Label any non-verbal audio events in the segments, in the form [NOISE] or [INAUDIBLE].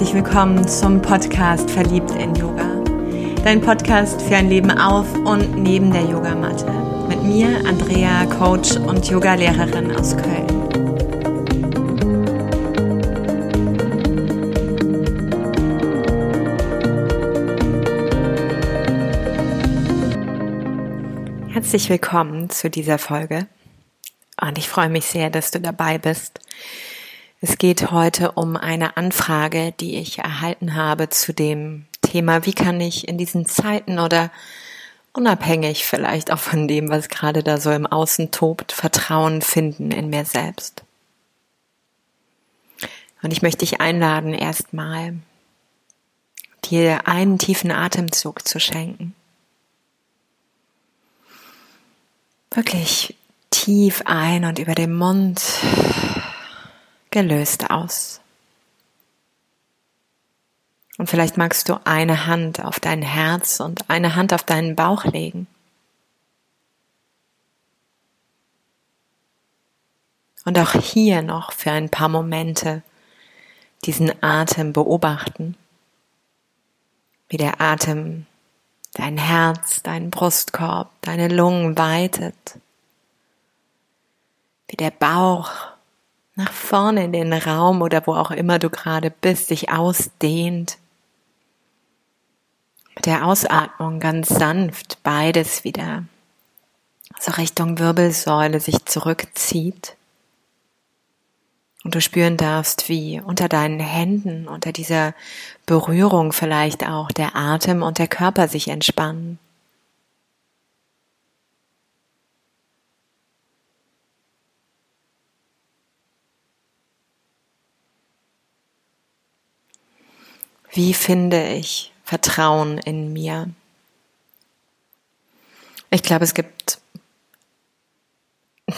herzlich willkommen zum Podcast Verliebt in Yoga. Dein Podcast für ein Leben auf und neben der Yogamatte. Mit mir, Andrea, Coach und Yogalehrerin aus Köln. Herzlich willkommen zu dieser Folge. Und ich freue mich sehr, dass du dabei bist. Es geht heute um eine Anfrage, die ich erhalten habe zu dem Thema, wie kann ich in diesen Zeiten oder unabhängig vielleicht auch von dem, was gerade da so im Außen tobt, Vertrauen finden in mir selbst. Und ich möchte dich einladen, erstmal dir einen tiefen Atemzug zu schenken. Wirklich tief ein und über dem Mund gelöst aus. Und vielleicht magst du eine Hand auf dein Herz und eine Hand auf deinen Bauch legen. Und auch hier noch für ein paar Momente diesen Atem beobachten, wie der Atem dein Herz, deinen Brustkorb, deine Lungen weitet, wie der Bauch nach vorne in den Raum oder wo auch immer du gerade bist, sich ausdehnt. Mit der Ausatmung ganz sanft beides wieder so Richtung Wirbelsäule sich zurückzieht. Und du spüren darfst, wie unter deinen Händen, unter dieser Berührung vielleicht auch der Atem und der Körper sich entspannen. Wie finde ich Vertrauen in mir? Ich glaube, es gibt [LAUGHS]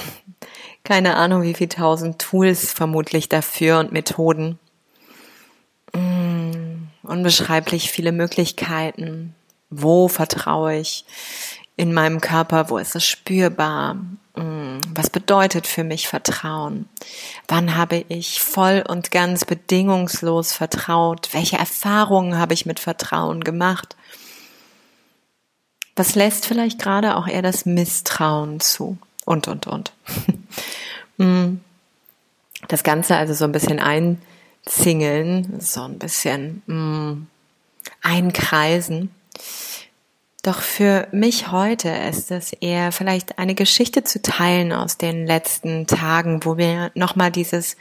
keine Ahnung, wie viel tausend Tools vermutlich dafür und Methoden. Mm, unbeschreiblich viele Möglichkeiten. Wo vertraue ich in meinem Körper? Wo ist es spürbar? Was bedeutet für mich Vertrauen? Wann habe ich voll und ganz bedingungslos vertraut? Welche Erfahrungen habe ich mit Vertrauen gemacht? Was lässt vielleicht gerade auch eher das Misstrauen zu? Und, und, und. [LAUGHS] Mm. Das Ganze also so ein bisschen einzingeln, so ein bisschen mm, einkreisen. Doch für mich heute ist es eher vielleicht eine Geschichte zu teilen aus den letzten Tagen, wo mir nochmal dieses,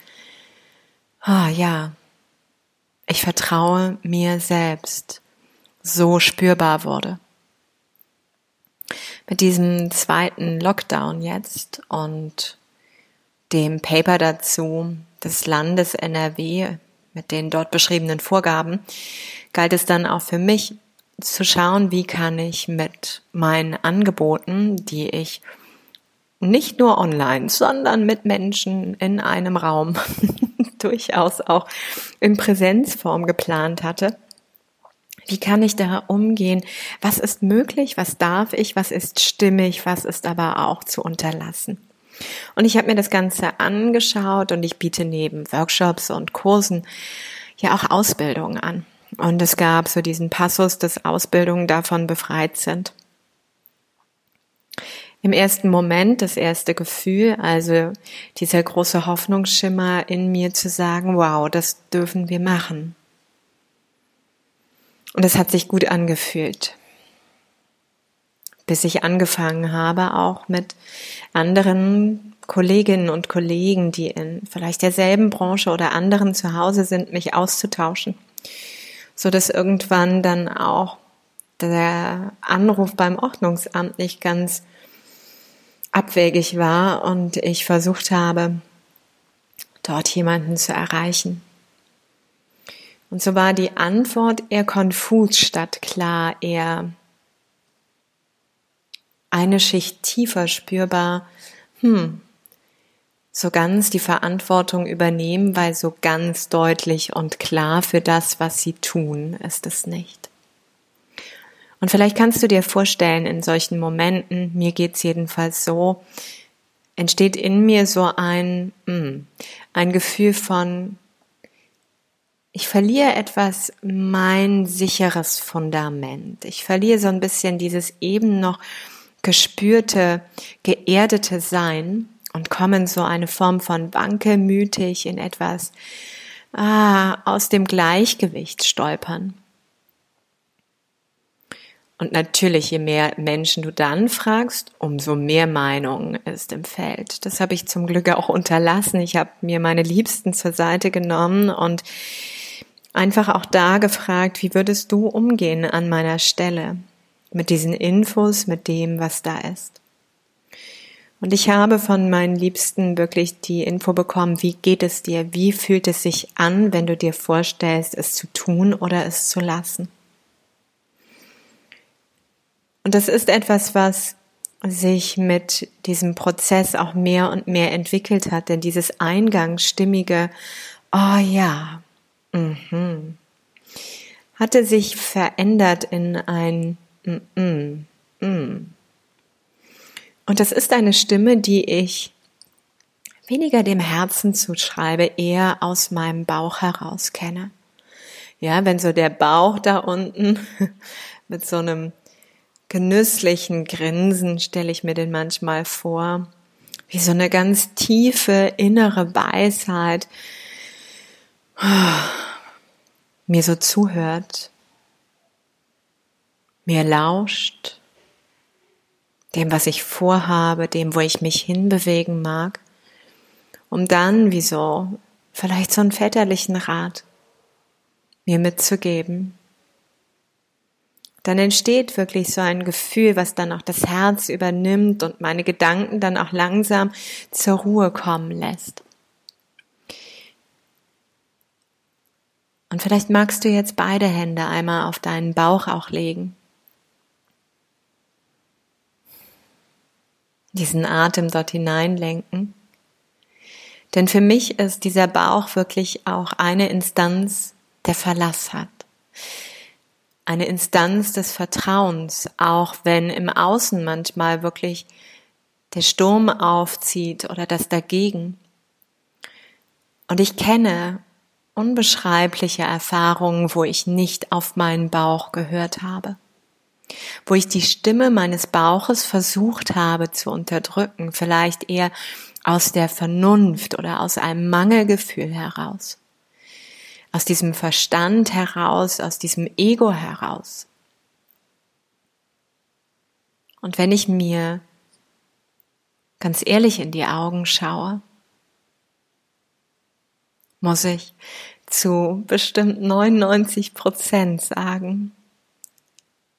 ah oh ja, ich vertraue mir selbst so spürbar wurde. Mit diesem zweiten Lockdown jetzt und dem Paper dazu des Landes NRW mit den dort beschriebenen Vorgaben, galt es dann auch für mich zu schauen, wie kann ich mit meinen Angeboten, die ich nicht nur online, sondern mit Menschen in einem Raum [LAUGHS] durchaus auch in Präsenzform geplant hatte. Wie kann ich da umgehen? Was ist möglich? Was darf ich? Was ist stimmig? Was ist aber auch zu unterlassen? Und ich habe mir das Ganze angeschaut und ich biete neben Workshops und Kursen ja auch Ausbildungen an. Und es gab so diesen Passus, dass Ausbildungen davon befreit sind. Im ersten Moment, das erste Gefühl, also dieser große Hoffnungsschimmer in mir zu sagen, wow, das dürfen wir machen. Und es hat sich gut angefühlt. Bis ich angefangen habe, auch mit anderen Kolleginnen und Kollegen, die in vielleicht derselben Branche oder anderen zu Hause sind, mich auszutauschen so dass irgendwann dann auch der Anruf beim Ordnungsamt nicht ganz abwegig war und ich versucht habe, dort jemanden zu erreichen. Und so war die Antwort eher konfus statt klar, eher eine Schicht tiefer spürbar, hm, so ganz die Verantwortung übernehmen, weil so ganz deutlich und klar für das, was sie tun, ist es nicht. Und vielleicht kannst du dir vorstellen, in solchen Momenten, mir geht's jedenfalls so, entsteht in mir so ein, hm, ein Gefühl von ich verliere etwas mein sicheres Fundament. Ich verliere so ein bisschen dieses eben noch gespürte, geerdete Sein und komme in so eine Form von wankelmütig in etwas ah, aus dem Gleichgewicht stolpern. Und natürlich, je mehr Menschen du dann fragst, umso mehr Meinung ist im Feld. Das habe ich zum Glück auch unterlassen. Ich habe mir meine Liebsten zur Seite genommen und einfach auch da gefragt, wie würdest du umgehen an meiner Stelle mit diesen Infos, mit dem, was da ist. Und ich habe von meinen Liebsten wirklich die Info bekommen, wie geht es dir, wie fühlt es sich an, wenn du dir vorstellst, es zu tun oder es zu lassen. Und das ist etwas, was sich mit diesem Prozess auch mehr und mehr entwickelt hat, denn dieses eingangsstimmige, oh ja, mhm, hatte sich verändert in ein mm, mm, mm. Und das ist eine Stimme, die ich weniger dem Herzen zuschreibe, eher aus meinem Bauch heraus kenne. Ja, wenn so der Bauch da unten [LAUGHS] mit so einem genüsslichen Grinsen stelle ich mir den manchmal vor, wie so eine ganz tiefe innere Weisheit [SIGHS] mir so zuhört, mir lauscht, dem, was ich vorhabe, dem, wo ich mich hinbewegen mag, um dann, wie so, vielleicht so einen väterlichen Rat mir mitzugeben, dann entsteht wirklich so ein Gefühl, was dann auch das Herz übernimmt und meine Gedanken dann auch langsam zur Ruhe kommen lässt. Und vielleicht magst du jetzt beide Hände einmal auf deinen Bauch auch legen. Diesen Atem dort hineinlenken. Denn für mich ist dieser Bauch wirklich auch eine Instanz, der Verlass hat eine Instanz des Vertrauens, auch wenn im Außen manchmal wirklich der Sturm aufzieht oder das dagegen. Und ich kenne unbeschreibliche Erfahrungen, wo ich nicht auf meinen Bauch gehört habe, wo ich die Stimme meines Bauches versucht habe zu unterdrücken, vielleicht eher aus der Vernunft oder aus einem Mangelgefühl heraus aus diesem Verstand heraus, aus diesem Ego heraus. Und wenn ich mir ganz ehrlich in die Augen schaue, muss ich zu bestimmt 99 Prozent sagen,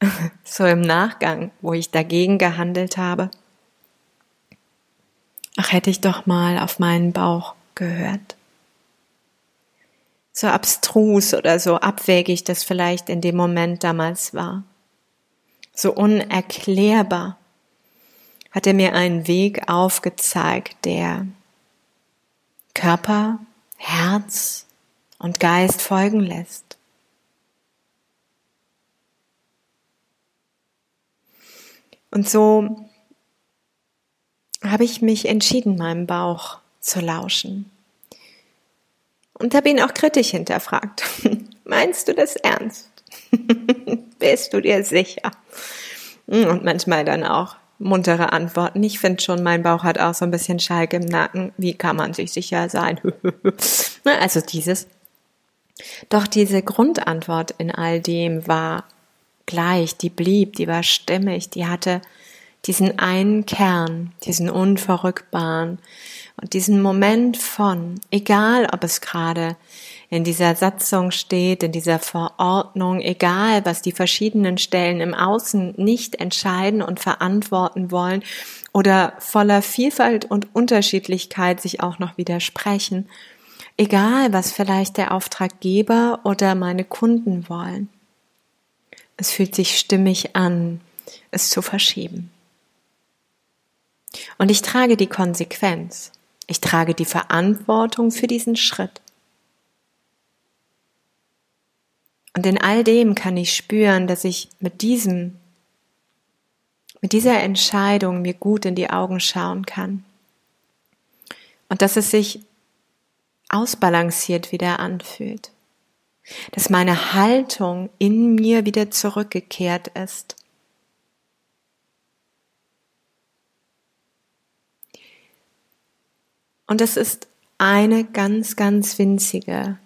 [LAUGHS] so im Nachgang, wo ich dagegen gehandelt habe, ach hätte ich doch mal auf meinen Bauch gehört so abstrus oder so abwägig das vielleicht in dem Moment damals war. So unerklärbar hat er mir einen Weg aufgezeigt, der Körper, Herz und Geist folgen lässt. Und so habe ich mich entschieden, meinem Bauch zu lauschen und habe ihn auch kritisch hinterfragt. [LAUGHS] Meinst du das ernst? [LAUGHS] Bist du dir sicher? Und manchmal dann auch muntere Antworten. Ich finde schon, mein Bauch hat auch so ein bisschen Schalk im Nacken. Wie kann man sich sicher sein? [LAUGHS] also dieses. Doch diese Grundantwort in all dem war gleich, die blieb, die war stimmig, die hatte diesen einen Kern, diesen unverrückbaren, und diesen Moment von, egal ob es gerade in dieser Satzung steht, in dieser Verordnung, egal was die verschiedenen Stellen im Außen nicht entscheiden und verantworten wollen oder voller Vielfalt und Unterschiedlichkeit sich auch noch widersprechen, egal was vielleicht der Auftraggeber oder meine Kunden wollen. Es fühlt sich stimmig an, es zu verschieben. Und ich trage die Konsequenz. Ich trage die Verantwortung für diesen Schritt. Und in all dem kann ich spüren, dass ich mit diesem, mit dieser Entscheidung mir gut in die Augen schauen kann. Und dass es sich ausbalanciert wieder anfühlt. Dass meine Haltung in mir wieder zurückgekehrt ist. Und es ist eine ganz, ganz winzige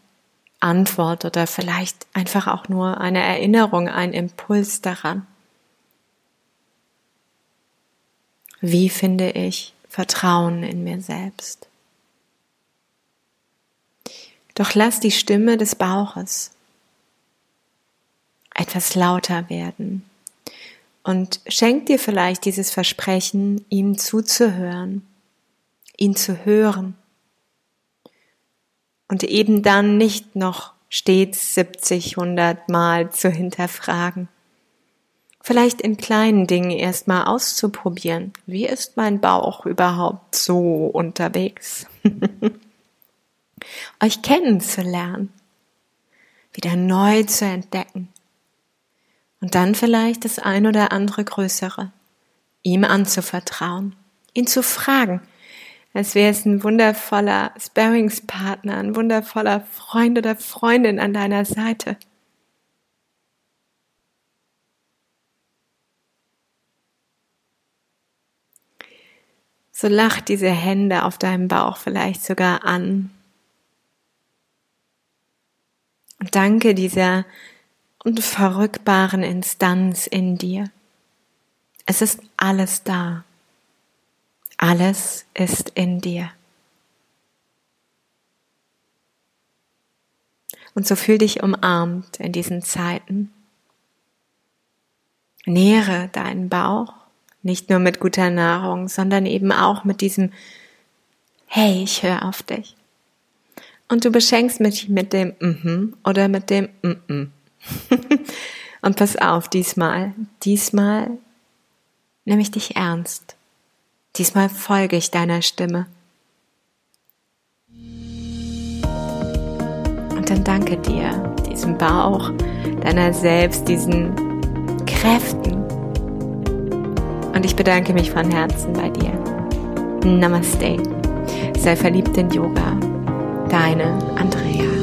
Antwort oder vielleicht einfach auch nur eine Erinnerung, ein Impuls daran. Wie finde ich Vertrauen in mir selbst? Doch lass die Stimme des Bauches etwas lauter werden und schenk dir vielleicht dieses Versprechen, ihm zuzuhören, ihn zu hören und eben dann nicht noch stets 70, 100 Mal zu hinterfragen. Vielleicht in kleinen Dingen erstmal auszuprobieren. Wie ist mein Bauch überhaupt so unterwegs? [LAUGHS] Euch kennenzulernen, wieder neu zu entdecken. Und dann vielleicht das ein oder andere Größere, ihm anzuvertrauen, ihn zu fragen, als wäre es ein wundervoller Sparringspartner, ein wundervoller Freund oder Freundin an deiner Seite. So lach diese Hände auf deinem Bauch vielleicht sogar an. Und danke dieser unverrückbaren Instanz in dir. Es ist alles da. Alles ist in dir. Und so fühl dich umarmt in diesen Zeiten. Nähre deinen Bauch, nicht nur mit guter Nahrung, sondern eben auch mit diesem Hey, ich höre auf dich. Und du beschenkst mich mit dem Mhm oder mit dem Mhm. [LAUGHS] Und pass auf, diesmal, diesmal nehme ich dich ernst. Diesmal folge ich deiner Stimme. Und dann danke dir, diesem Bauch, deiner selbst, diesen Kräften. Und ich bedanke mich von Herzen bei dir. Namaste. Sei verliebt in Yoga. Deine Andrea.